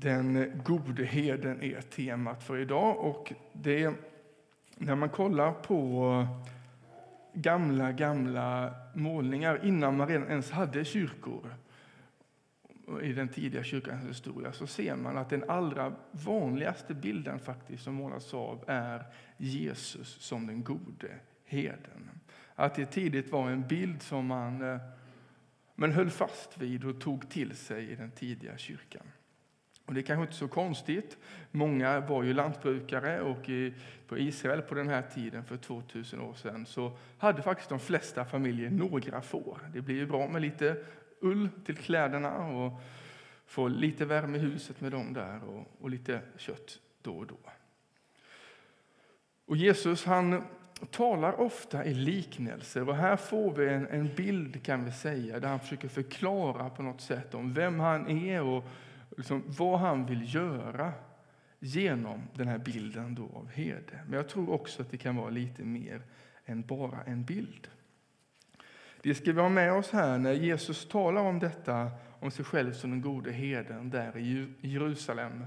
Den gode herden är temat för idag. Och det, när man kollar på gamla, gamla målningar innan man redan ens hade kyrkor i den tidiga kyrkans historia så ser man att den allra vanligaste bilden faktiskt som målas av är Jesus som den gode herden. Att det tidigt var en bild som man eh, men höll fast vid och tog till sig i den tidiga kyrkan. Och det är kanske inte så konstigt. Många var ju lantbrukare och i, på Israel på den här tiden för 2000 år sedan så hade faktiskt de flesta familjer några får. Det blir ju bra med lite ull till kläderna och få lite värme i huset med dem där och, och lite kött då och då. Och Jesus han talar ofta i liknelser och här får vi en, en bild kan vi säga där han försöker förklara på något sätt om vem han är och liksom vad han vill göra genom den här bilden då av herde. Men jag tror också att det kan vara lite mer än bara en bild. Det ska vi ha med oss här när Jesus talar om detta, om sig själv som den gode herden där i Jerusalem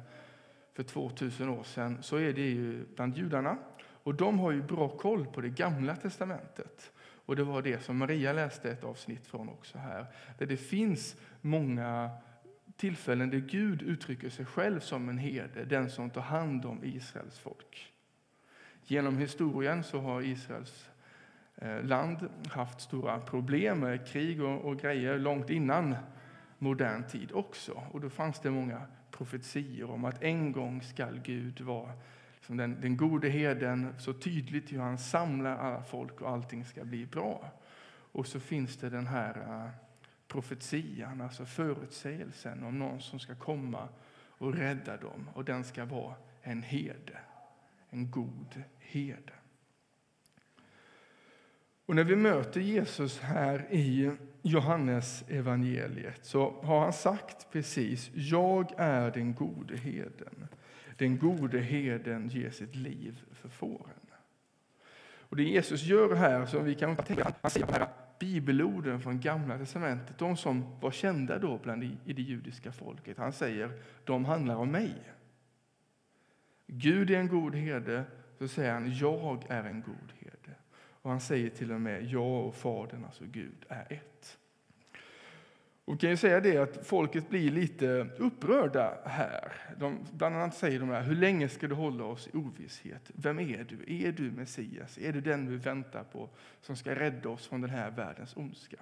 för 2000 år sedan, så är det ju bland judarna. Och de har ju bra koll på det gamla testamentet. Och det var det som Maria läste ett avsnitt från också här, där det finns många tillfällen där Gud uttrycker sig själv som en herde, den som tar hand om Israels folk. Genom historien så har Israels eh, land haft stora problem med krig och, och grejer långt innan modern tid också. Och då fanns det många profetior om att en gång skall Gud vara som den, den gode herden, så tydligt hur han samlar alla folk och allting ska bli bra. Och så finns det den här uh, profetian, alltså förutsägelsen om någon som ska komma och rädda dem. Och den ska vara en herde, en god herde. Och när vi möter Jesus här i Johannes evangeliet så har han sagt precis, jag är den gode herden. Den gode herden ger sitt liv för fåren. Och det Jesus gör här, som vi kan tänka, han säger här bibelorden från Gamla testamentet, de som var kända då bland i det judiska folket. Han säger, de handlar om mig. Gud är en god herde, så säger han, jag är en god herde. Och han säger till och med, jag och Fadern, alltså Gud, är ett. Och kan ju säga det att folket blir lite upprörda här. De, bland annat säger de här, hur länge ska du hålla oss i ovisshet? Vem är du? Är du Messias? Är du den vi väntar på som ska rädda oss från den här världens ondska?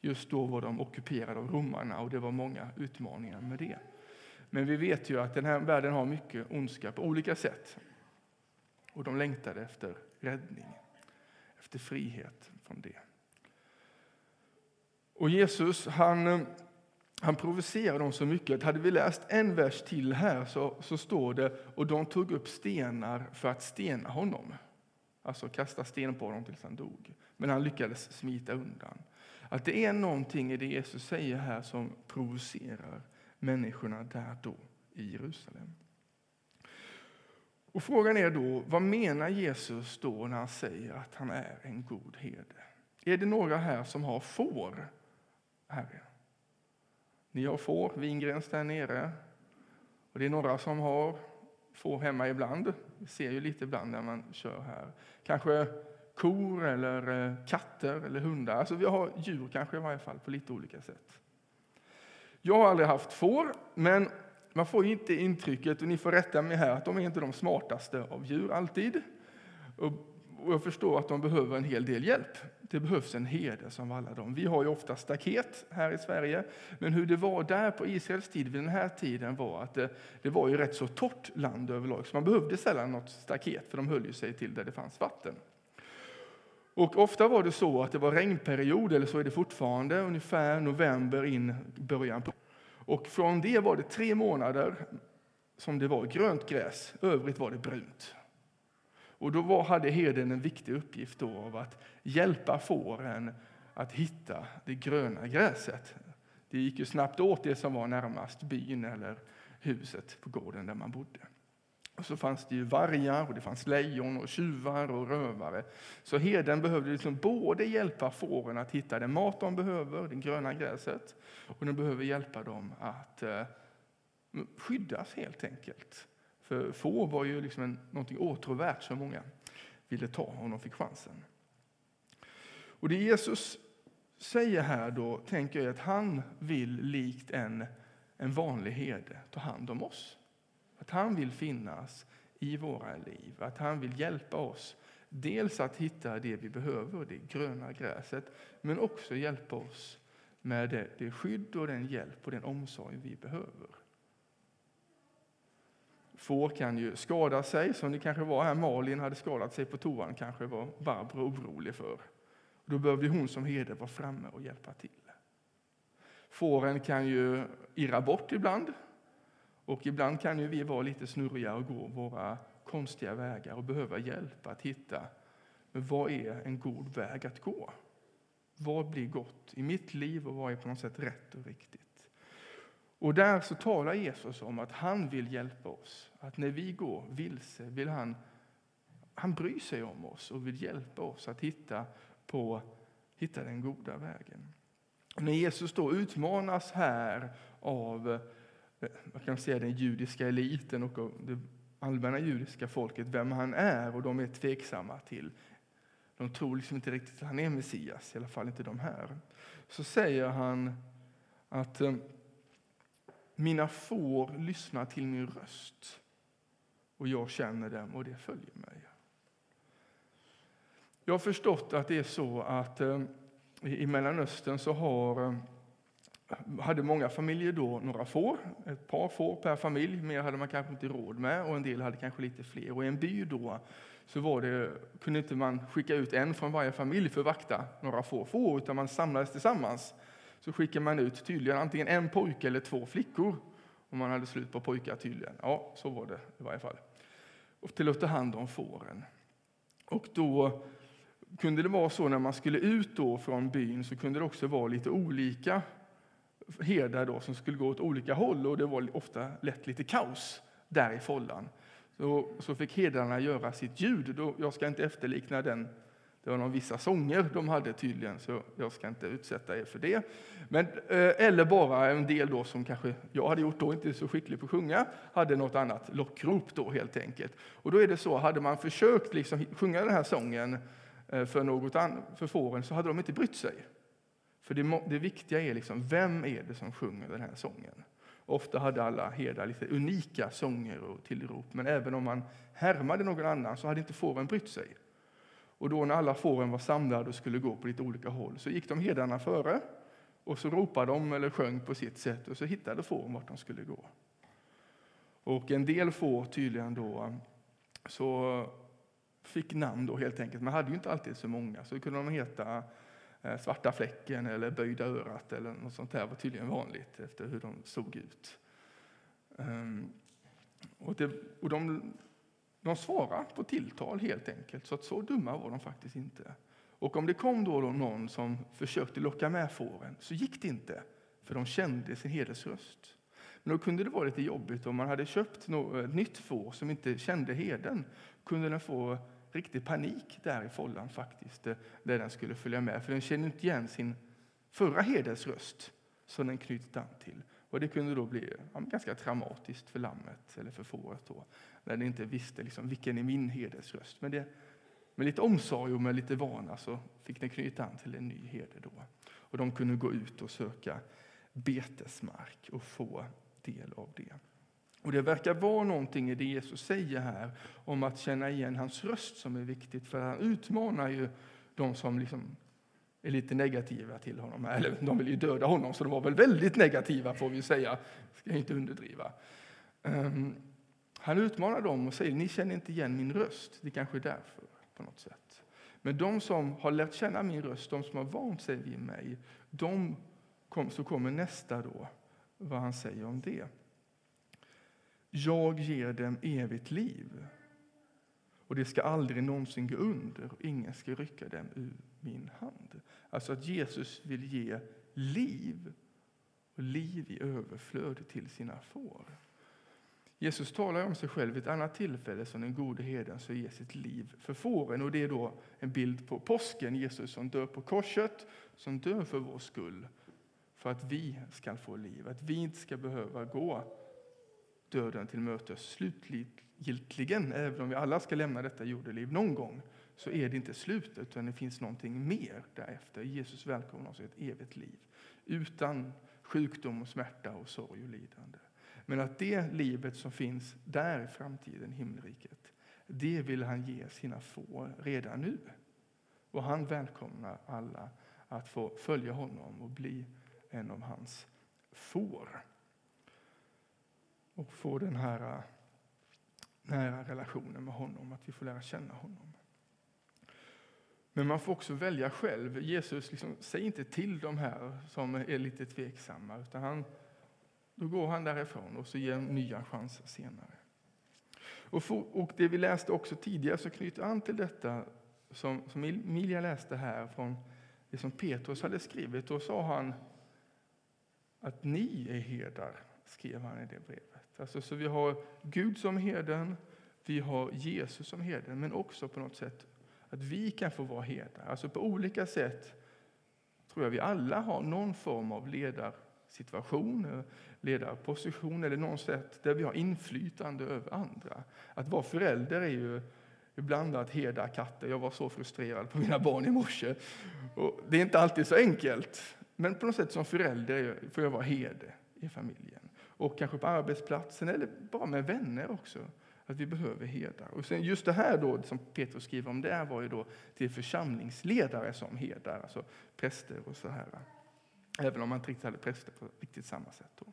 Just då var de ockuperade av romarna och det var många utmaningar med det. Men vi vet ju att den här världen har mycket ondska på olika sätt. Och de längtade efter räddning, efter frihet från det. Och Jesus han, eh, han provocerar dem så mycket att hade vi läst en vers till här så, så står det och de tog upp stenar för att stena honom. Alltså kasta sten på honom tills han dog. Men han lyckades smita undan. Att det är någonting i det Jesus säger här som provocerar människorna där då i Jerusalem. Och frågan är då, vad menar Jesus då när han säger att han är en god herde? Är det några här som har får Herre. Ni har får, vingräns där nere. Och det är några som har får hemma ibland. Vi ser ju lite ibland när man kör här. Kanske kor eller eh, katter eller hundar. Alltså vi har djur kanske i varje fall på lite olika sätt. Jag har aldrig haft får, men man får inte intrycket, och ni får rätta mig här, att de är inte de smartaste av djur alltid. Och och jag förstår att de behöver en hel del hjälp. Det behövs en herde som alla dem. Vi har ju ofta staket här i Sverige, men hur det var där på Israels tid vid den här tiden var att det, det var ju rätt så torrt land överlag, så man behövde sällan något staket, för de höll ju sig till där det fanns vatten. Och ofta var det så att det var regnperiod, eller så är det fortfarande, ungefär november in början på. Och från det var det tre månader som det var grönt gräs, övrigt var det brunt. Och då var, hade herden en viktig uppgift då av att hjälpa fåren att hitta det gröna gräset. Det gick ju snabbt åt det som var närmast byn eller huset på gården där man bodde. Och så fanns det ju vargar, och det fanns lejon, och tjuvar och rövare. Så herden behövde liksom både hjälpa fåren att hitta den mat de behöver, det gröna gräset, och den behöver hjälpa dem att eh, skyddas helt enkelt. För får var ju liksom en, någonting åtråvärt som många ville ta om de fick chansen. Och det Jesus säger här då, tänker jag att han vill likt en, en vanlig herde ta hand om oss. Att han vill finnas i våra liv, att han vill hjälpa oss dels att hitta det vi behöver, det gröna gräset, men också hjälpa oss med det, det skydd och den hjälp och den omsorg vi behöver. Får kan ju skada sig, som det kanske var här. Malin hade skadat sig på toan, kanske var Barbro orolig för. Då behövde hon som herde vara framme och hjälpa till. Fåren kan ju irra bort ibland. Och ibland kan ju vi vara lite snurriga och gå våra konstiga vägar och behöva hjälp att hitta men vad är en god väg att gå. Vad blir gott i mitt liv och vad är på något sätt rätt och riktigt? Och där så talar Jesus om att han vill hjälpa oss. Att när vi går vilse vill han, han bryr sig om oss och vill hjälpa oss att hitta, på, hitta den goda vägen. Och när Jesus då utmanas här av eh, man kan säga, den judiska eliten och det allmänna judiska folket vem han är och de är tveksamma till. De tror liksom inte riktigt att han är Messias, i alla fall inte de här. Så säger han att eh, mina får lyssnar till min röst och jag känner dem och det följer mig. Jag har förstått att det är så att eh, i Mellanöstern så har, eh, hade många familjer då några får, ett par får per familj. Mer hade man kanske inte råd med och en del hade kanske lite fler. Och i en by då så var det, kunde inte man skicka ut en från varje familj för att vakta några få får, utan man samlades tillsammans så skickar man ut tydligen antingen en pojke eller två flickor. Om man hade slut på pojkar tydligen. Ja, så var det i varje fall. Och till att ta hand om fåren. Och då kunde det vara så när man skulle ut då från byn så kunde det också vara lite olika herdar då som skulle gå åt olika håll och det var ofta lätt lite kaos där i follan. Så, så fick herdarna göra sitt ljud. Då, jag ska inte efterlikna den det var någon vissa sånger de hade tydligen, så jag ska inte utsätta er för det. Men, eh, eller bara en del då som kanske jag hade gjort då, inte så skicklig på att sjunga, hade något annat lockrop då helt enkelt. Och då är det så, hade man försökt liksom sjunga den här sången eh, för, något an, för fåren så hade de inte brytt sig. För det, det viktiga är liksom, vem är det som sjunger den här sången? Ofta hade alla herdar lite unika sånger och tillrop, men även om man härmade någon annan så hade inte fåren brytt sig. Och då när alla fåren var samlade och skulle gå på lite olika håll så gick de herdarna före och så ropade de eller sjöng på sitt sätt och så hittade fåren vart de skulle gå. Och en del får tydligen då så fick namn då helt enkelt. Man hade ju inte alltid så många så kunde de heta eh, Svarta fläcken eller Böjda örat eller något sånt där var tydligen vanligt efter hur de såg ut. Ehm, och, det, och de de svarade på tilltal helt enkelt, så att så dumma var de faktiskt inte. Och om det kom då någon som försökte locka med fåren så gick det inte, för de kände sin heders röst. Men då kunde det vara lite jobbigt om man hade köpt ett eh, nytt får som inte kände heden. kunde den få riktig panik där i follan faktiskt, eh, där den skulle följa med. För den kände inte igen sin förra heders röst som den knutit an till. Och det kunde då bli ja, ganska traumatiskt för lammet eller för fåret då, när ni inte visste liksom, vilken är min herdes röst. Men det, med lite omsorg och med lite vana så fick ni knyta an till en ny herde då. Och de kunde gå ut och söka betesmark och få del av det. Och Det verkar vara någonting i det Jesus säger här om att känna igen hans röst som är viktigt, för han utmanar ju de som liksom är lite negativa till honom. Eller de vill ju döda honom, så de var väl väldigt negativa får vi säga. Ska jag inte underdriva. Ehm, han utmanar dem och säger, ni känner inte igen min röst. Det kanske är därför på något sätt. Men de som har lärt känna min röst, de som har vant sig vid mig, de kom, så kommer nästa då, vad han säger om det. Jag ger dem evigt liv och det ska aldrig någonsin gå under och ingen ska rycka dem ur min hand. Alltså att Jesus vill ge liv och liv i överflöd till sina får. Jesus talar om sig själv vid ett annat tillfälle som den gode herden som ger sitt liv för fåren. Och det är då en bild på påsken, Jesus som dör på korset, som dör för vår skull. För att vi ska få liv, att vi inte ska behöva gå döden till mötes slutgiltigen, även om vi alla ska lämna detta jordeliv någon gång, så är det inte slutet, utan det finns någonting mer därefter. Jesus välkomnar oss i ett evigt liv, utan sjukdom, och smärta, och sorg och lidande. Men att det livet som finns där i framtiden, himmelriket, det vill han ge sina får redan nu. Och han välkomnar alla att få följa honom och bli en av hans får. Och få den här eh, nära relationen med honom, att vi får lära känna honom. Men man får också välja själv. Jesus liksom, säger inte till de här som är lite tveksamma, utan han, då går han därifrån och så ger nya chanser senare. Och, för, och det vi läste också tidigare så knyter an till detta som, som Emilia läste här från det som Petrus hade skrivit. Då sa han att ni är herdar, skrev han i det brevet. Alltså, så vi har Gud som herden, vi har Jesus som herden, men också på något sätt att vi kan få vara herdar. Alltså på olika sätt tror jag vi alla har någon form av situation, eh, ledarposition eller något sätt där vi har inflytande över andra. Att vara förälder är ju ibland att herda katter. Jag var så frustrerad på mina barn i morse. Och det är inte alltid så enkelt. Men på något sätt som förälder får jag vara herde i familjen. Och kanske på arbetsplatsen eller bara med vänner också. Att vi behöver herdar. Och sen just det här då som Petrus skriver om det var ju då till församlingsledare som herdar, alltså präster och så här. Även om man inte riktigt hade präster på riktigt samma sätt. Då.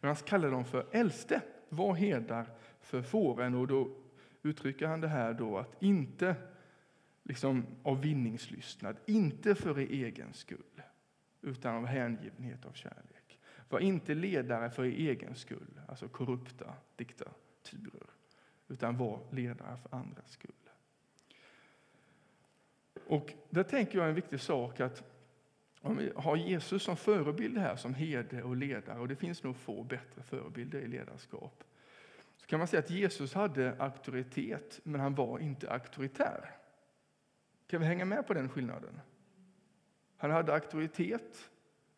Men han kallar dem för äldste, var herdar för fåren. Och då uttrycker han det här då att inte liksom av vinningslystnad, inte för er egen skull, utan av hängivenhet av kärlek. Var inte ledare för er egen skull, alltså korrupta diktaturer, utan var ledare för andras skull. Och där tänker jag en viktig sak att om vi har Jesus som förebild här som herde och ledare, och det finns nog få bättre förebilder i ledarskap, så kan man säga att Jesus hade auktoritet, men han var inte auktoritär. Kan vi hänga med på den skillnaden? Han hade auktoritet,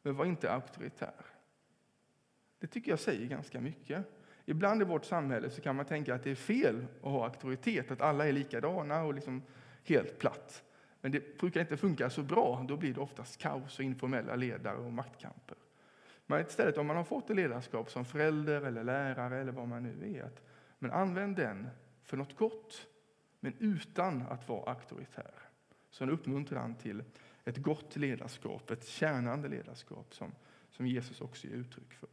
men var inte auktoritär. Det tycker jag säger ganska mycket. Ibland i vårt samhälle så kan man tänka att det är fel att ha auktoritet, att alla är likadana och liksom helt platt. Men det brukar inte funka så bra. Då blir det oftast kaos och informella ledare och maktkamper. Men istället om man har fått ett ledarskap som förälder eller lärare eller vad man nu är, att, men använd den för något gott, men utan att vara auktoritär. Så en uppmuntran till ett gott ledarskap, ett tjänande ledarskap som, som Jesus också ger uttryck för.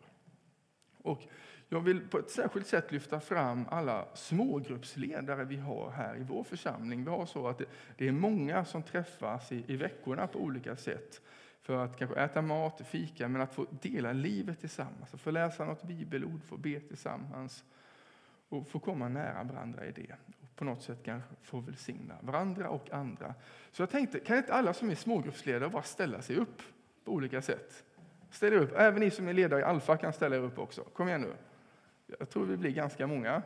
Och jag vill på ett särskilt sätt lyfta fram alla smågruppsledare vi har här i vår församling. Vi har så att det, är många som träffas i, i veckorna på olika sätt för att kanske äta mat, fika, men att få dela livet tillsammans, att få läsa något bibelord, få be tillsammans och få komma nära varandra i det. Och på något sätt kanske få välsigna varandra och andra. Så jag tänkte, kan inte alla som är smågruppsledare bara ställa sig upp på olika sätt? Ställ er upp. Även ni som är ledare i Alfa kan ställa er upp också. Kom igen nu. Jag tror vi blir ganska många.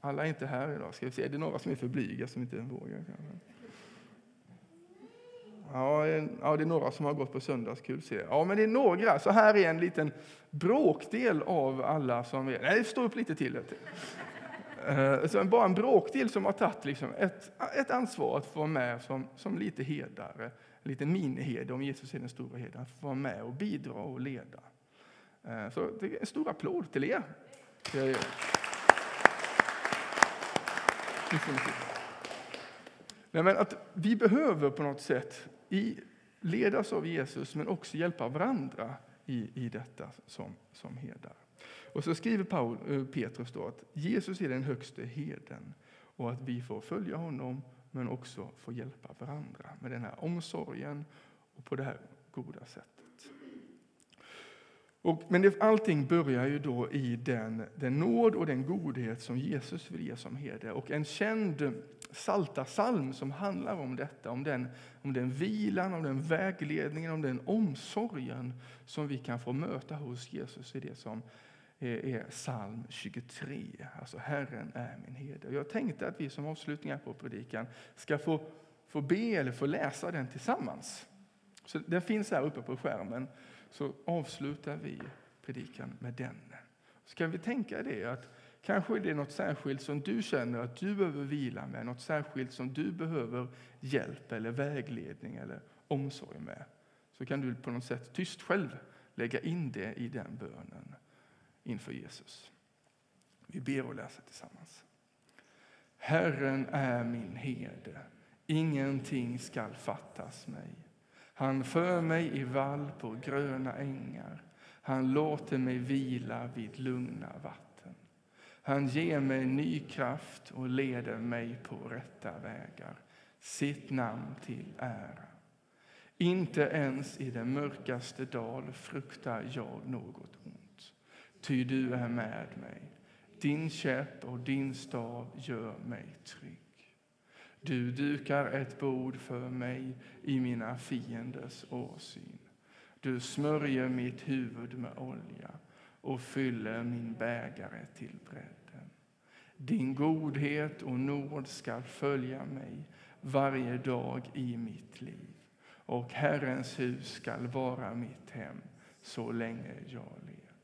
Alla är inte här idag. Ska vi se, är det några som är för blyga som inte vågar? Ja, ja, det är några som har gått på söndagskul. Ja, men det är några. Så här är en liten bråkdel av alla som är... Nej, stå upp lite till. Eh, så bara en bråkdel som har tagit liksom ett, ett ansvar att få vara med som, som lite herdare, en liten miniherde om Jesus är den stora herden, att få vara med och bidra och leda. Eh, så det är en stor applåd till er. Nej, men att vi behöver på något sätt i, ledas av Jesus men också hjälpa varandra i, i detta som, som herdar. Och så skriver Paul, eh, Petrus då att Jesus är den högste herden och att vi får följa honom men också få hjälpa varandra med den här omsorgen och på det här goda sättet. Och, men det, allting börjar ju då i den, den nåd och den godhet som Jesus vill ge som herde. Och en känd salta salm som handlar om detta, om den, om den vilan, om den vägledningen, om den omsorgen som vi kan få möta hos Jesus i det som är, psalm 23, alltså Herren är min herde. Jag tänkte att vi som avslutningar på predikan ska få, få be eller få läsa den tillsammans. Så den finns här uppe på skärmen så avslutar vi predikan med den. Ska vi tänka det att kanske är det något särskilt som du känner att du behöver vila med, något särskilt som du behöver hjälp eller vägledning eller omsorg med. Så kan du på något sätt tyst själv lägga in det i den bönen inför Jesus. Vi ber och läser tillsammans. Herren är min herde, ingenting skall fattas mig. Han för mig i vall på gröna ängar. Han låter mig vila vid lugna vatten. Han ger mig ny kraft och leder mig på rätta vägar, sitt namn till ära. Inte ens i den mörkaste dal fruktar jag något ont, ty du är med mig. Din käpp och din stav gör mig trygg. Du dukar ett bord för mig i mina fienders åsyn. Du smörjer mitt huvud med olja och fyller min bägare till bredden. Din godhet och nåd skall följa mig varje dag i mitt liv och Herrens hus skall vara mitt hem så länge jag lever.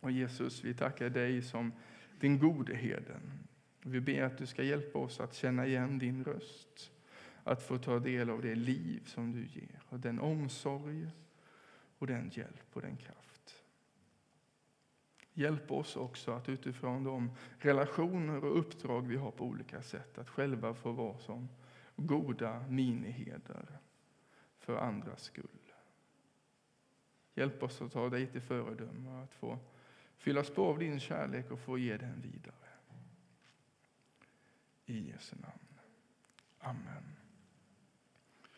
Och Jesus, vi tackar dig som din gode herden. Vi ber att du ska hjälpa oss att känna igen din röst, att få ta del av det liv som du ger och den omsorg och den hjälp och den kraft. Hjälp oss också att utifrån de relationer och uppdrag vi har på olika sätt att själva få vara som goda miniheder för andras skull. Hjälp oss att ta dig till föredöme att få fyllas på av din kärlek och få ge den vidare. I Jesu namn. Amen.